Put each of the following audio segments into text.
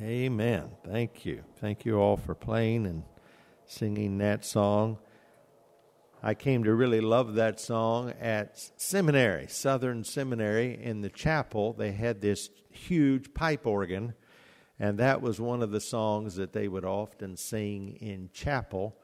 Amen. Thank you. Thank you all for playing and singing that song. I came to really love that song at seminary, Southern Seminary in the chapel. They had this huge pipe organ, and that was one of the songs that they would often sing in chapel.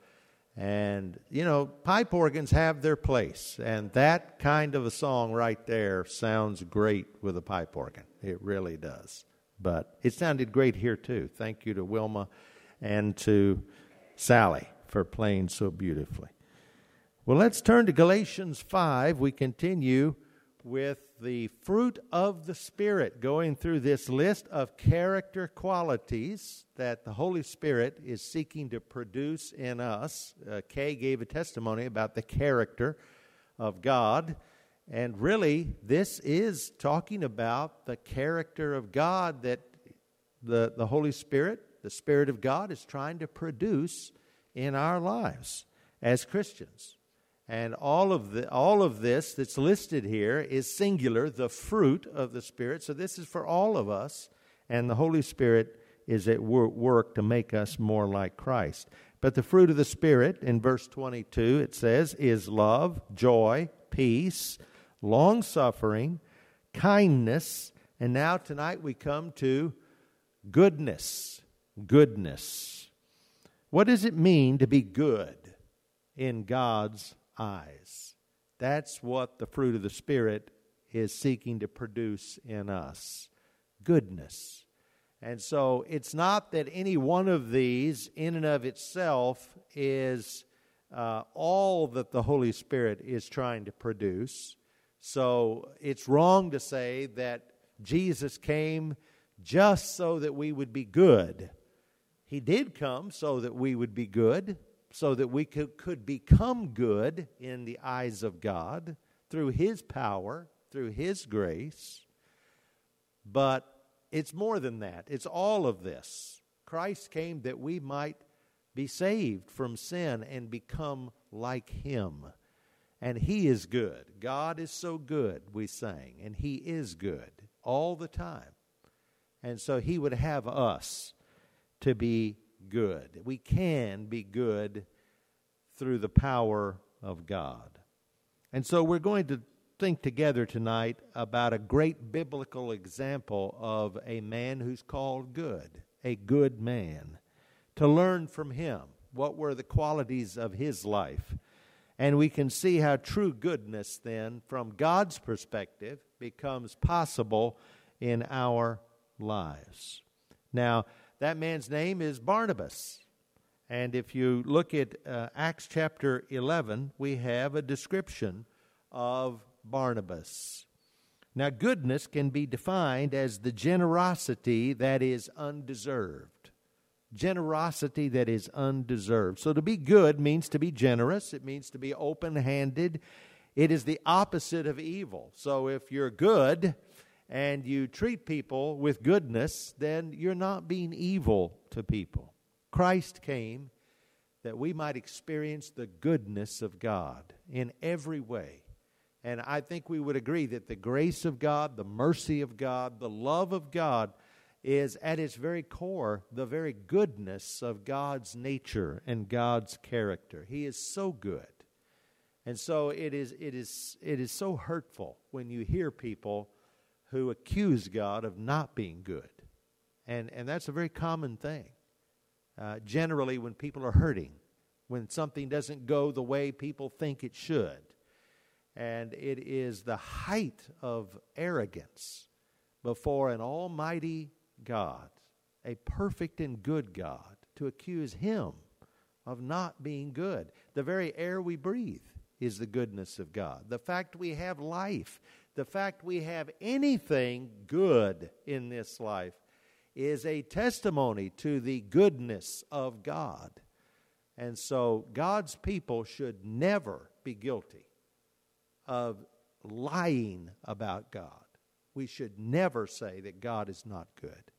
And, you know, pipe organs have their place, and that kind of a song right there sounds great with a pipe organ. It really does. But it sounded great here, too. Thank you to Wilma and to Sally for playing so beautifully. Well, let's turn to Galatians 5. We continue with the fruit of the Spirit, going through this list of character qualities that the Holy Spirit is seeking to produce in us. Uh, Kay gave a testimony about the character of God. And really, this is talking about the character of God that the, the Holy Spirit, the Spirit of God, is trying to produce in our lives as Christians. And all of, the, all of this that's listed here is singular, the fruit of the Spirit. So this is for all of us, and the Holy Spirit is at work to make us more like Christ. But the fruit of the Spirit, in verse 22, it says, is love, joy, peace long suffering, kindness, and now tonight we come to goodness. Goodness. What does it mean to be good in God's eyes? That's what the fruit of the Spirit is seeking to produce in us goodness. And so it's not that any one of these, in and of itself, is uh, all that the Holy Spirit is trying to produce. So it's wrong to say that Jesus came just so that we would be good. He did come so that we would be good, so that we could, could become good in the eyes of God through His power, through His grace. But it's more than that, it's all of this. Christ came that we might be saved from sin and become like Him. And He is good. God is so good, we sang, and He is good all the time. And so He would have us to be good. We can be good through the power of God. And so we're going to think together tonight about a great biblical example of a man who's called good, a good man, to learn from him what were the qualities of his life and we can see how true goodness, then, from God's perspective, becomes possible in our lives. Now, that man's name is Barnabas. And if you look at uh, Acts chapter 11, we have a description of Barnabas. Now, goodness can be defined as the generosity that is undeserved generosity that is undeserved. So to be good means to be generous, it means to be open handed. It is the opposite of evil. So if you're good and you treat people with goodness, then you're not being evil to people. Christ came that we might experience the goodness of God in every way. And I think we would agree that the grace of God, the mercy of God, the love of God is at its very core the very goodness of God's nature and God's character. He is so good. And so it is, it is, it is so hurtful when you hear people who accuse God of not being good. And, and that's a very common thing. Uh, generally, when people are hurting, when something doesn't go the way people think it should. And it is the height of arrogance before an almighty God, a perfect and good God, to accuse him of not being good. The very air we breathe is the goodness of God. The fact we have life, the fact we have anything good in this life is a testimony to the goodness of God. And so God's people should never be guilty of lying about God. We should never say that God is not good.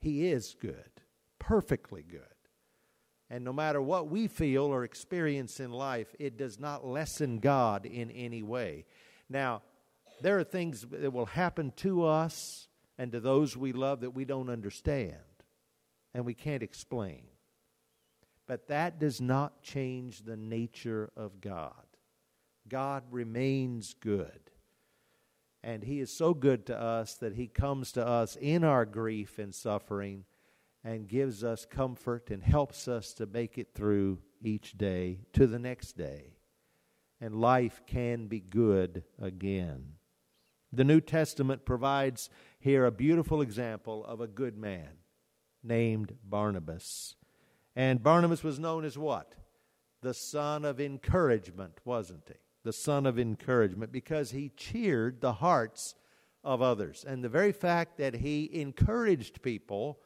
He is good, perfectly good. And no matter what we feel or experience in life, it does not lessen God in any way. Now, there are things that will happen to us and to those we love that we don't understand. and we can't explain. But that does not change the nature of God. God remains good. And He is so good to us that He comes to us in our grief and suffering and gives us comfort and helps us to make it through each day to the next day. And life can be good again. The New Testament provides here a beautiful example of a good man named Barnabas. And Barnabas was known as what? The son of encouragement, wasn't he? The son of encouragement because he cheered the hearts of others. And the very fact that he encouraged people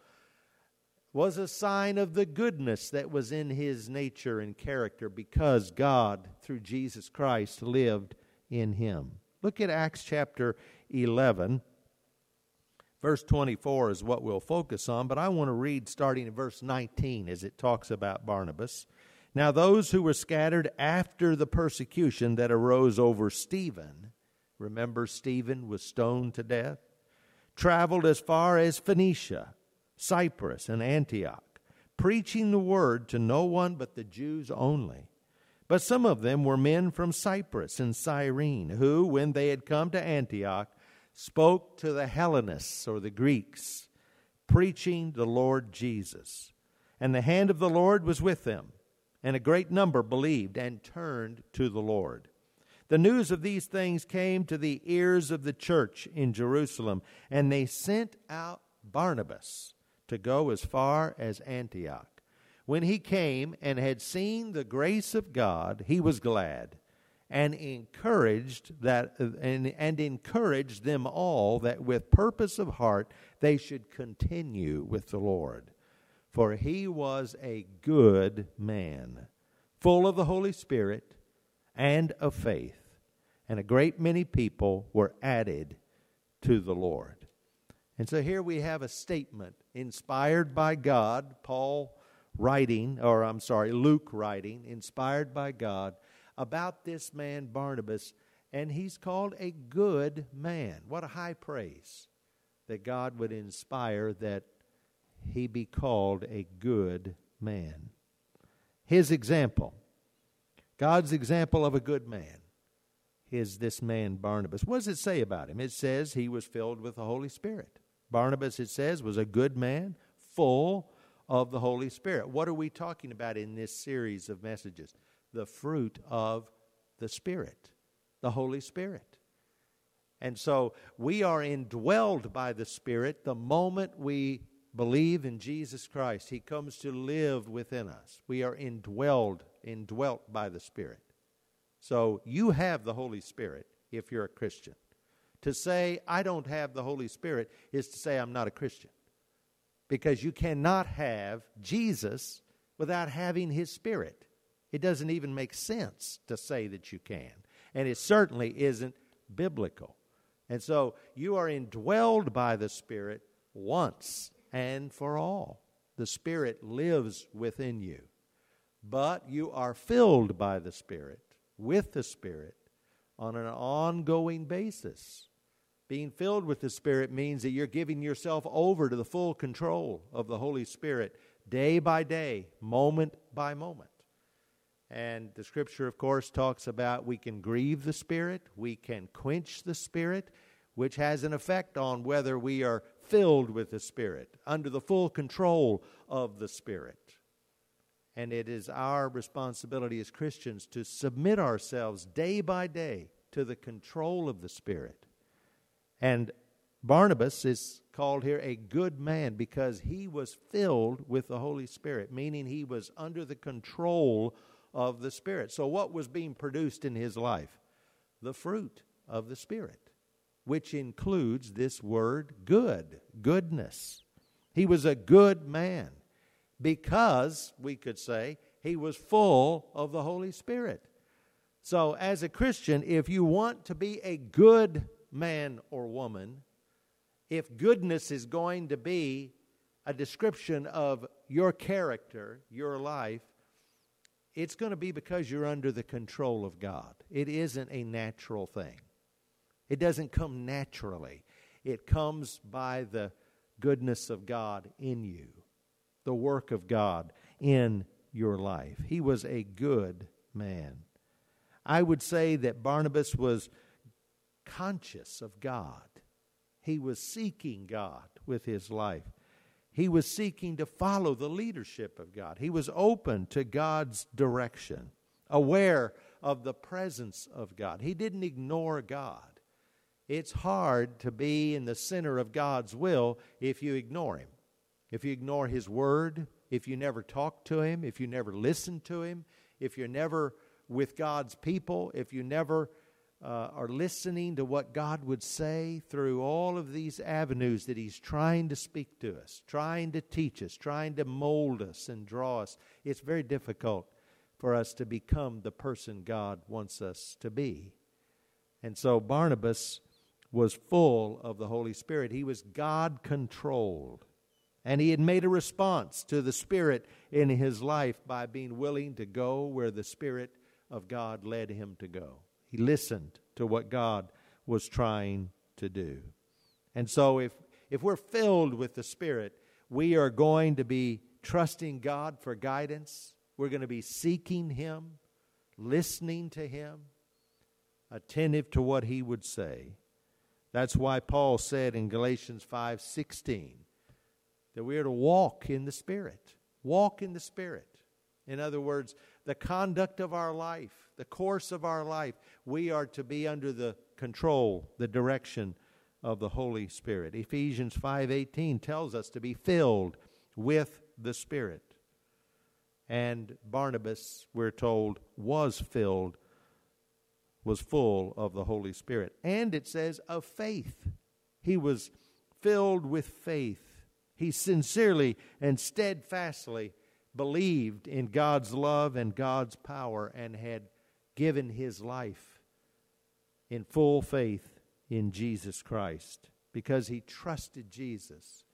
was a sign of the goodness that was in his nature and character because God, through Jesus Christ, lived in him. Look at Acts chapter 11. Verse 24 is what we'll focus on, but I want to read starting in verse 19 as it talks about Barnabas. Now, those who were scattered after the persecution that arose over Stephen, remember Stephen was stoned to death, traveled as far as Phoenicia Cyprus, and Antioch, preaching the word to no one but the Jews only. But some of them were men from Cyprus and Cyrene, who, when they had come to Antioch, spoke to the Hellenists or the Greeks, preaching the Lord Jesus. And the hand of the Lord was with them, and a great number believed and turned to the Lord. The news of these things came to the ears of the church in Jerusalem, and they sent out Barnabas to go as far as Antioch. When he came and had seen the grace of God, he was glad and encouraged that and, and encouraged them all that with purpose of heart they should continue with the Lord. For he was a good man, full of the Holy Spirit and of faith, and a great many people were added to the Lord. And so here we have a statement inspired by God, Paul writing, or I'm sorry, Luke writing, inspired by God, about this man Barnabas, and he's called a good man. What a high praise that God would inspire that he be called a good man. His example, God's example of a good man, is this man Barnabas. What does it say about him? It says he was filled with the Holy Spirit. Barnabas, it says, was a good man, full of the Holy Spirit. What are we talking about in this series of messages? The fruit of the Spirit, the Holy Spirit. And so we are indwelled by the Spirit the moment we believe in Jesus Christ. He comes to live within us. We are indwelled, indwelt by the Spirit. So you have the Holy Spirit if you're a Christian. To say, I don't have the Holy Spirit, is to say, I'm not a Christian. Because you cannot have Jesus without having His Spirit. It doesn't even make sense to say that you can. And it certainly isn't biblical. And so you are indwelled by the Spirit once and for all. The Spirit lives within you. But you are filled by the Spirit, with the Spirit, on an ongoing basis. Being filled with the Spirit means that you're giving yourself over to the full control of the Holy Spirit day by day, moment by moment. And the scripture, of course, talks about we can grieve the Spirit, we can quench the Spirit, which has an effect on whether we are filled with the Spirit, under the full control of the Spirit. And it is our responsibility as Christians to submit ourselves day by day to the control of the Spirit and Barnabas is called here a good man because he was filled with the Holy Spirit, meaning he was under the control of the Spirit. So, what was being produced in his life? The fruit of the Spirit, which includes this word good, goodness. He was a good man because, we could say, he was full of the Holy Spirit. So, as a Christian, if you want to be a good man or woman, if goodness is going to be a description of your character, your life, it's going to be because you're under the control of God. It isn't a natural thing. It doesn't come naturally. It comes by the goodness of God in you. the work of God in your life. He was a good man. I would say that Barnabas was conscious of God. He was seeking God with his life. He was seeking to follow the leadership of God. He was open to God's direction, aware of the presence of God. He didn't ignore God. It's hard to be in the center of God's will if you ignore Him. If you ignore His Word, if you never talk to Him, if you never listen to Him, if you're never with God's people, if you never uh, are listening to what God would say through all of these avenues that He's trying to speak to us, trying to teach us, trying to mold us and draw us, it's very difficult for us to become the person God wants us to be. And so Barnabas was full of the Holy Spirit. He was God controlled. And he had made a response to the Spirit in his life by being willing to go where the Spirit of God led him to go. He listened to what God was trying to do. And so, if, if we're filled with the Spirit, we are going to be trusting God for guidance. We're going to be seeking Him, listening to Him, attentive to what He would say. That's why Paul said in Galatians 5:16 that we are to walk in the Spirit. Walk in the Spirit. In other words, the conduct of our life, the course of our life, we are to be under the control, the direction of the Holy Spirit. Ephesians 5:18 tells us to be filled with the Spirit. And Barnabas, we're told, was filled was full of the Holy Spirit. And it says of faith. He was filled with faith. He sincerely and steadfastly believed in God's love and God's power and had given his life in full faith in Jesus Christ. Because he trusted Jesus,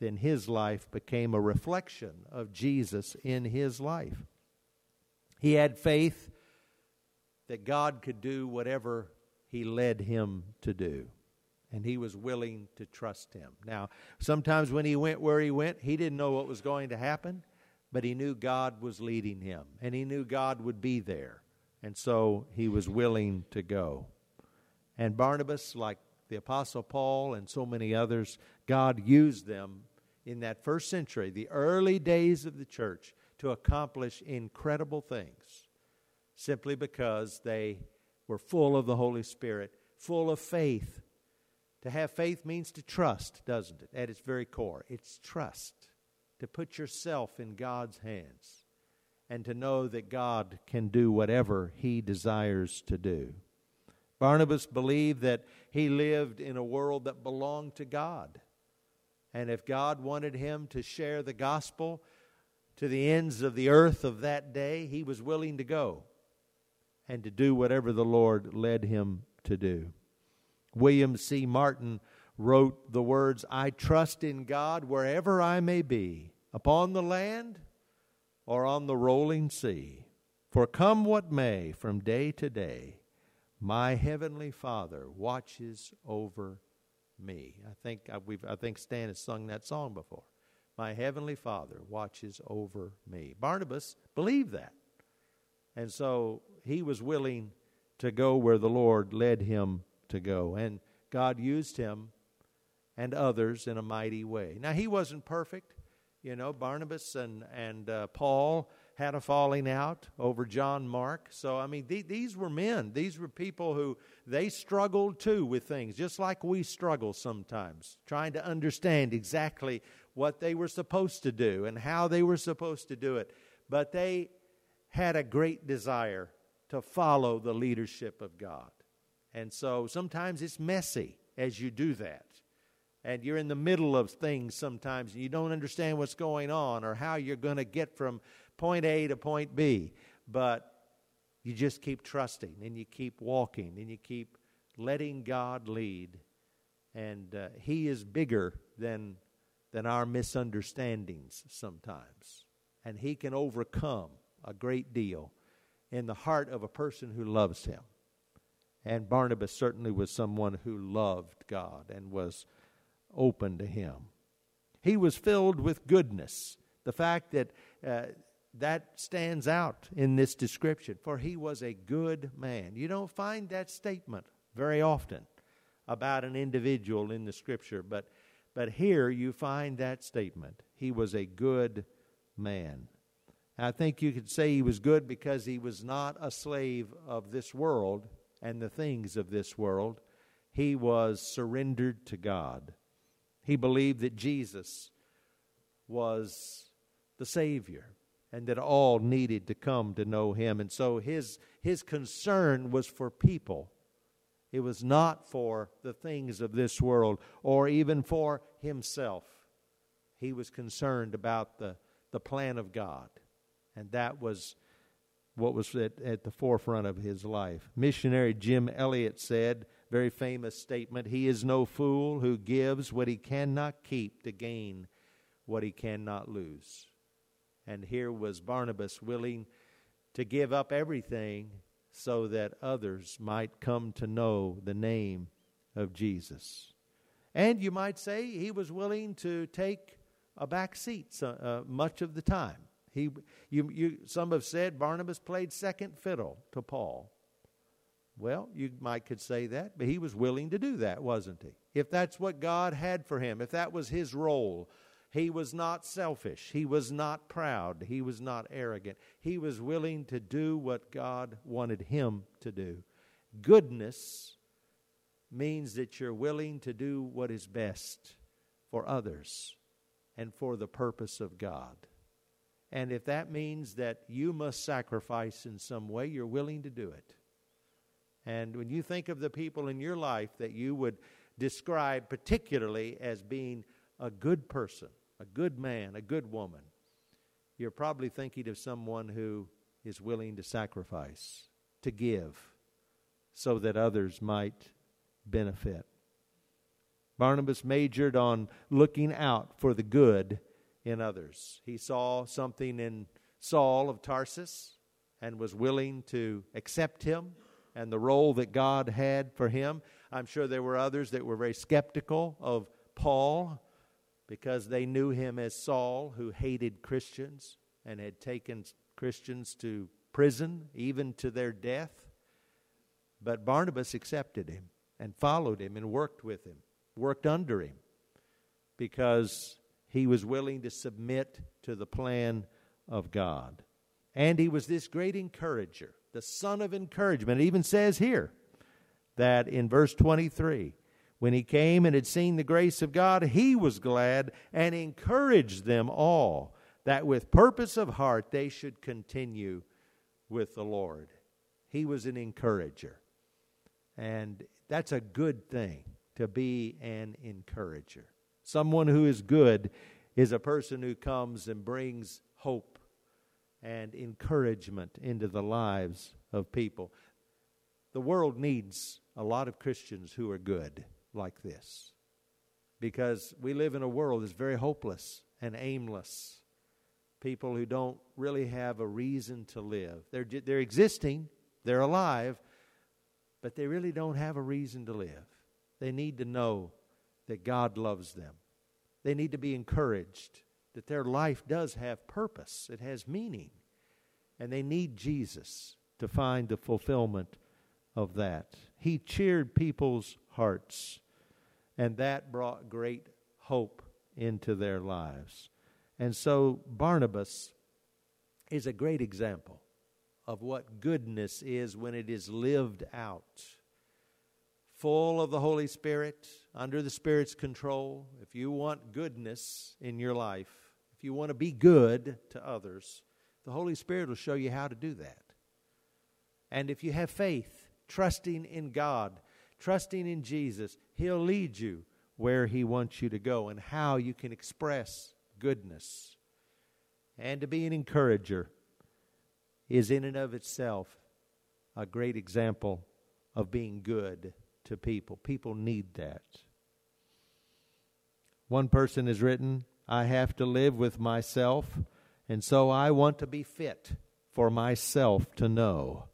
then his life became a reflection of Jesus in his life. He had faith that God could do whatever he led him to do. And he was willing to trust him. Now, sometimes when he went where he went, he didn't know what was going to happen but he knew God was leading him, and he knew God would be there. And so he was willing to go. And Barnabas, like the Apostle Paul and so many others, God used them in that first century, the early days of the church, to accomplish incredible things simply because they were full of the Holy Spirit, full of faith. To have faith means to trust, doesn't it? At its very core, it's trust to put yourself in God's hands and to know that God can do whatever He desires to do. Barnabas believed that he lived in a world that belonged to God. And if God wanted him to share the gospel to the ends of the earth of that day, he was willing to go and to do whatever the Lord led him to do. William C. Martin wrote the words, I trust in God wherever I may be, upon the land or on the rolling sea. For come what may from day to day, my heavenly Father watches over me. I think we've, I think Stan has sung that song before. My heavenly Father watches over me. Barnabas believed that. And so he was willing to go where the Lord led him to go. And God used him and others in a mighty way. Now, he wasn't perfect. You know, Barnabas and, and uh, Paul had a falling out over John Mark. So, I mean, th- these were men. These were people who they struggled too with things, just like we struggle sometimes, trying to understand exactly what they were supposed to do and how they were supposed to do it. But they had a great desire to follow the leadership of God. And so sometimes it's messy as you do that and you're in the middle of things sometimes and you don't understand what's going on or how you're going to get from point A to point B. But you just keep trusting and you keep walking and you keep letting God lead. And uh, He is bigger than, than our misunderstandings sometimes. And He can overcome a great deal in the heart of a person who loves Him. And Barnabas certainly was someone who loved God and was open to him. He was filled with goodness, The fact that uh, that stands out in this description, for he was a good man. You don't find that statement very often about an individual in the scripture, but, but here you find that statement. He was a good man. I think you could say he was good because he was not a slave of this world and the things of this world. He was surrendered to God. He believed that Jesus was the Savior and that all needed to come to know him. And so his, his concern was for people. It was not for the things of this world or even for himself. He was concerned about the, the plan of God. And that was what was at, at the forefront of his life. Missionary Jim Elliot said, very famous statement, He is no fool who gives what he cannot keep to gain what he cannot lose. And here was Barnabas willing to give up everything so that others might come to know the name of Jesus. And you might say he was willing to take a back seat uh, much of the time. He, you, you, some have said Barnabas played second fiddle to Paul. Well, you might could say that, but he was willing to do that, wasn't he? If that's what God had for him, if that was his role, he was not selfish. He was not proud. He was not arrogant. He was willing to do what God wanted him to do. Goodness means that you're willing to do what is best for others and for the purpose of God. And if that means that you must sacrifice in some way, you're willing to do it. And when you think of the people in your life that you would describe particularly as being a good person, a good man, a good woman, you're probably thinking of someone who is willing to sacrifice, to give, so that others might benefit. Barnabas majored on looking out for the good in others. He saw something in Saul of Tarsus and was willing to accept him and the role that God had for him. I'm sure there were others that were very skeptical of Paul because they knew him as Saul, who hated Christians and had taken Christians to prison, even to their death. But Barnabas accepted him and followed him and worked with him, worked under him, because he was willing to submit to the plan of God. And he was this great encourager, the son of encouragement. It even says here that in verse 23 when he came and had seen the grace of God, he was glad and encouraged them all that with purpose of heart they should continue with the Lord. He was an encourager. And that's a good thing to be an encourager. Someone who is good is a person who comes and brings hope and encouragement into the lives of people. The world needs a lot of Christians who are good like this because we live in a world that's very hopeless and aimless. People who don't really have a reason to live. They're, they're existing, they're alive, but they really don't have a reason to live. They need to know that God loves them. They need to be encouraged that their life does have purpose, it has meaning. And they need Jesus to find the fulfillment of that. He cheered people's hearts and that brought great hope into their lives. And so Barnabas is a great example of what goodness is when it is lived out. Full of the Holy Spirit, under the Spirit's control. If you want goodness in your life, if you want to be good to others, the Holy Spirit will show you how to do that. And if you have faith, trusting in God, trusting in Jesus, He'll lead you where He wants you to go and how you can express goodness. And to be an encourager is, in and of itself, a great example of being good to people. People need that. One person has written, I have to live with myself, and so I want to be fit for myself to know.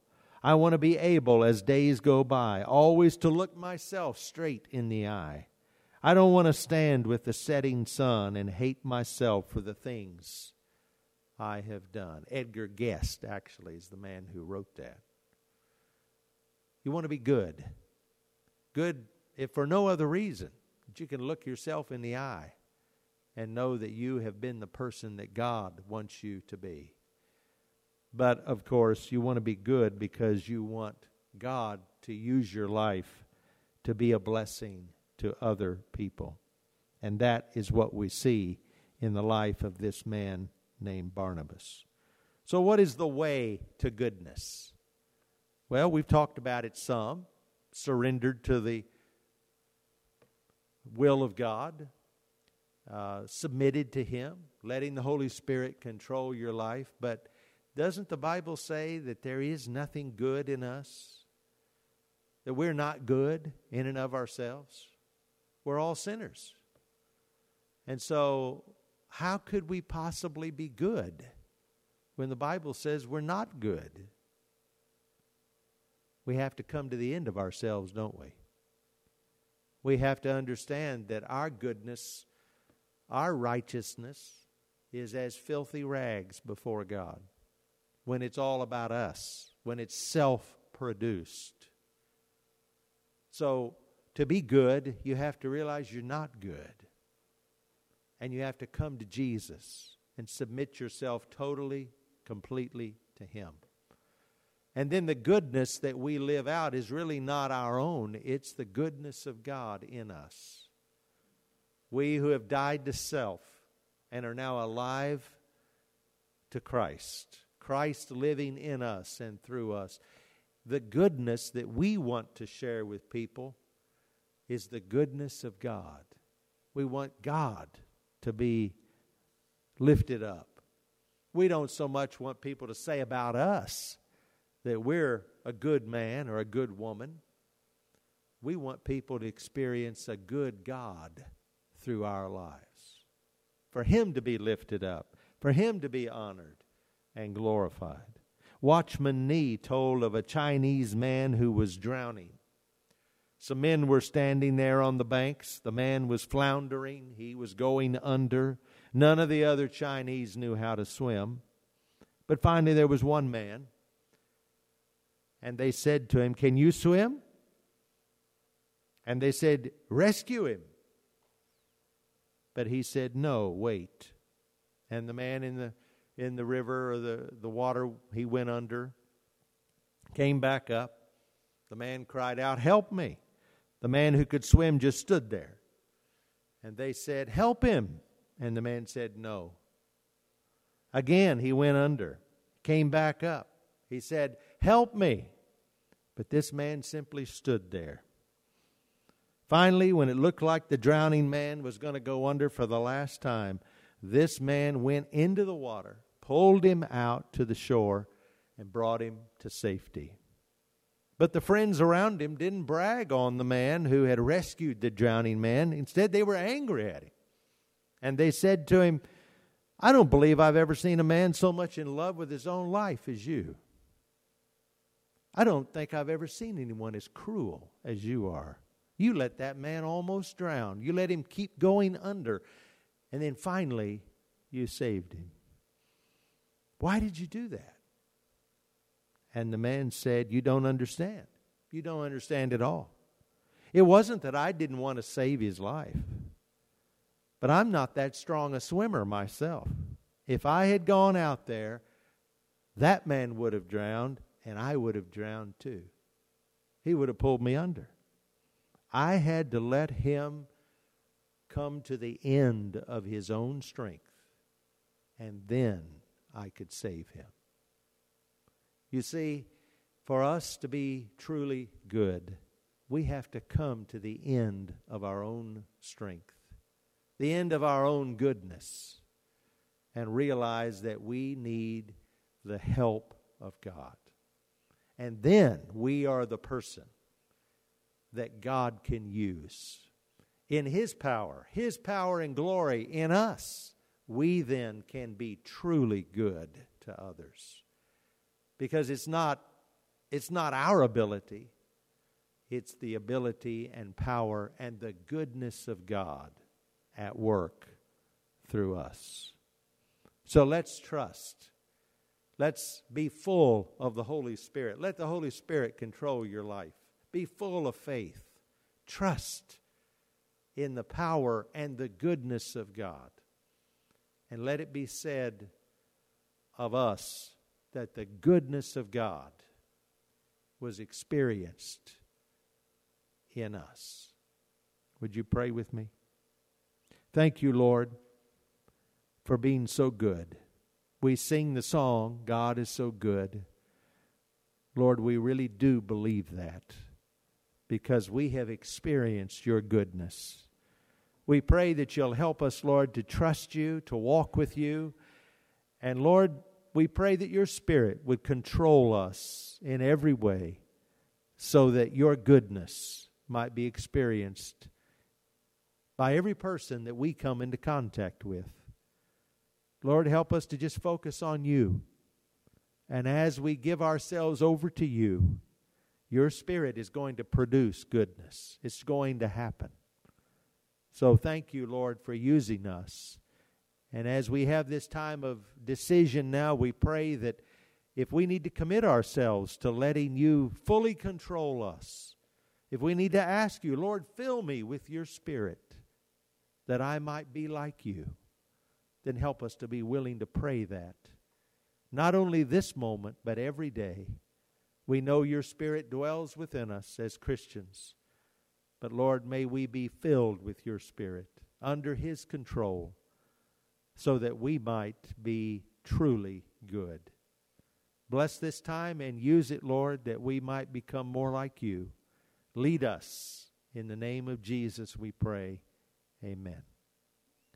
I want to be able, as days go by, always to look myself straight in the eye. I don't want to stand with the setting sun and hate myself for the things I have done. Edgar Guest, actually, is the man who wrote that. You want to be good. Good if for no other reason that you can look yourself in the eye and know that you have been the person that God wants you to be. But of course, you want to be good because you want God to use your life to be a blessing to other people. And that is what we see in the life of this man named Barnabas. So, what is the way to goodness? Well, we've talked about it some. Surrendered to the will of God, uh, submitted to Him, letting the Holy Spirit control your life. But doesn't the Bible say that there is nothing good in us? That we're not good in and of ourselves? We're all sinners. And so, how could we possibly be good when the Bible says we're not good? We have to come to the end of ourselves, don't we? We have to understand that our goodness, our righteousness, is as filthy rags before God when it's all about us, when it's self produced. So, to be good, you have to realize you're not good. And you have to come to Jesus and submit yourself totally, completely to Him. And then the goodness that we live out is really not our own, it's the goodness of God in us. We who have died to self and are now alive to Christ, Christ living in us and through us. The goodness that we want to share with people is the goodness of God. We want God to be lifted up. We don't so much want people to say about us that we're a good man or a good woman. We want people to experience a good God through our lives. For Him to be lifted up, for Him to be honored and glorified. Watchman Nee told of a Chinese man who was drowning. Some men were standing there on the banks. The man was floundering, he was going under. None of the other Chinese knew how to swim. But finally, there was one man, and they said to him, Can you swim? And they said, Rescue him. But he said, No, wait. And the man in the in the river or the, the water he went under came back up. The man cried out, Help me. The man who could swim just stood there. And they said, Help him. And the man said, No. Again, he went under, came back up. He said, Help me. But this man simply stood there. Finally, when it looked like the drowning man was going to go under for the last time, this man went into the water, pulled him out to the shore, and brought him to safety. But the friends around him didn't brag on the man who had rescued the drowning man. Instead, they were angry at him. And they said to him, I don't believe I've ever seen a man so much in love with his own life as you. I don't think I've ever seen anyone as cruel as you are. You let that man almost drown. You let him keep going under. And then finally, you saved him. Why did you do that? And the man said, You don't understand. You don't understand at all. It wasn't that I didn't want to save his life, but I'm not that strong a swimmer myself. If I had gone out there, that man would have drowned, and I would have drowned too. He would have pulled me under. I had to let him come to the end of his own strength, and then I could save him. You see, for us to be truly good, we have to come to the end of our own strength, the end of our own goodness, and realize that we need the help of God. And then we are the person that God can use. In His power, His power and glory in us, we then can be truly good to others because it's not it's not our ability it's the ability and power and the goodness of God at work through us So let's trust. Let's be full of the Holy Spirit. Let the Holy Spirit control your life. Be full of faith. Trust in the power and the goodness of God. And let it be said of us that the goodness of God was experienced in us. Would you pray with me? Thank you, Lord, for being so good. We sing the song, God is so good. Lord, we really do believe that because we have experienced your goodness. We pray that you'll help us, Lord, to trust you, to walk with you. And Lord, we pray that your Spirit would control us in every way so that your goodness might be experienced by every person that we come into contact with. Lord, help us to just focus on you. And as we give ourselves over to you, your Spirit is going to produce goodness. It's going to happen. So thank you, Lord, for using us. And as we have this time of decision now, we pray that if we need to commit ourselves to letting you fully control us, if we need to ask you, Lord, fill me with your Spirit that I might be like you, then help us to be willing to pray that. Not only this moment, but every day. We know your Spirit dwells within us as Christians. But Lord, may we be filled with your Spirit under His control so that we might be truly good. Bless this time and use it, Lord, that we might become more like you. Lead us. In the name of Jesus, we pray. Amen.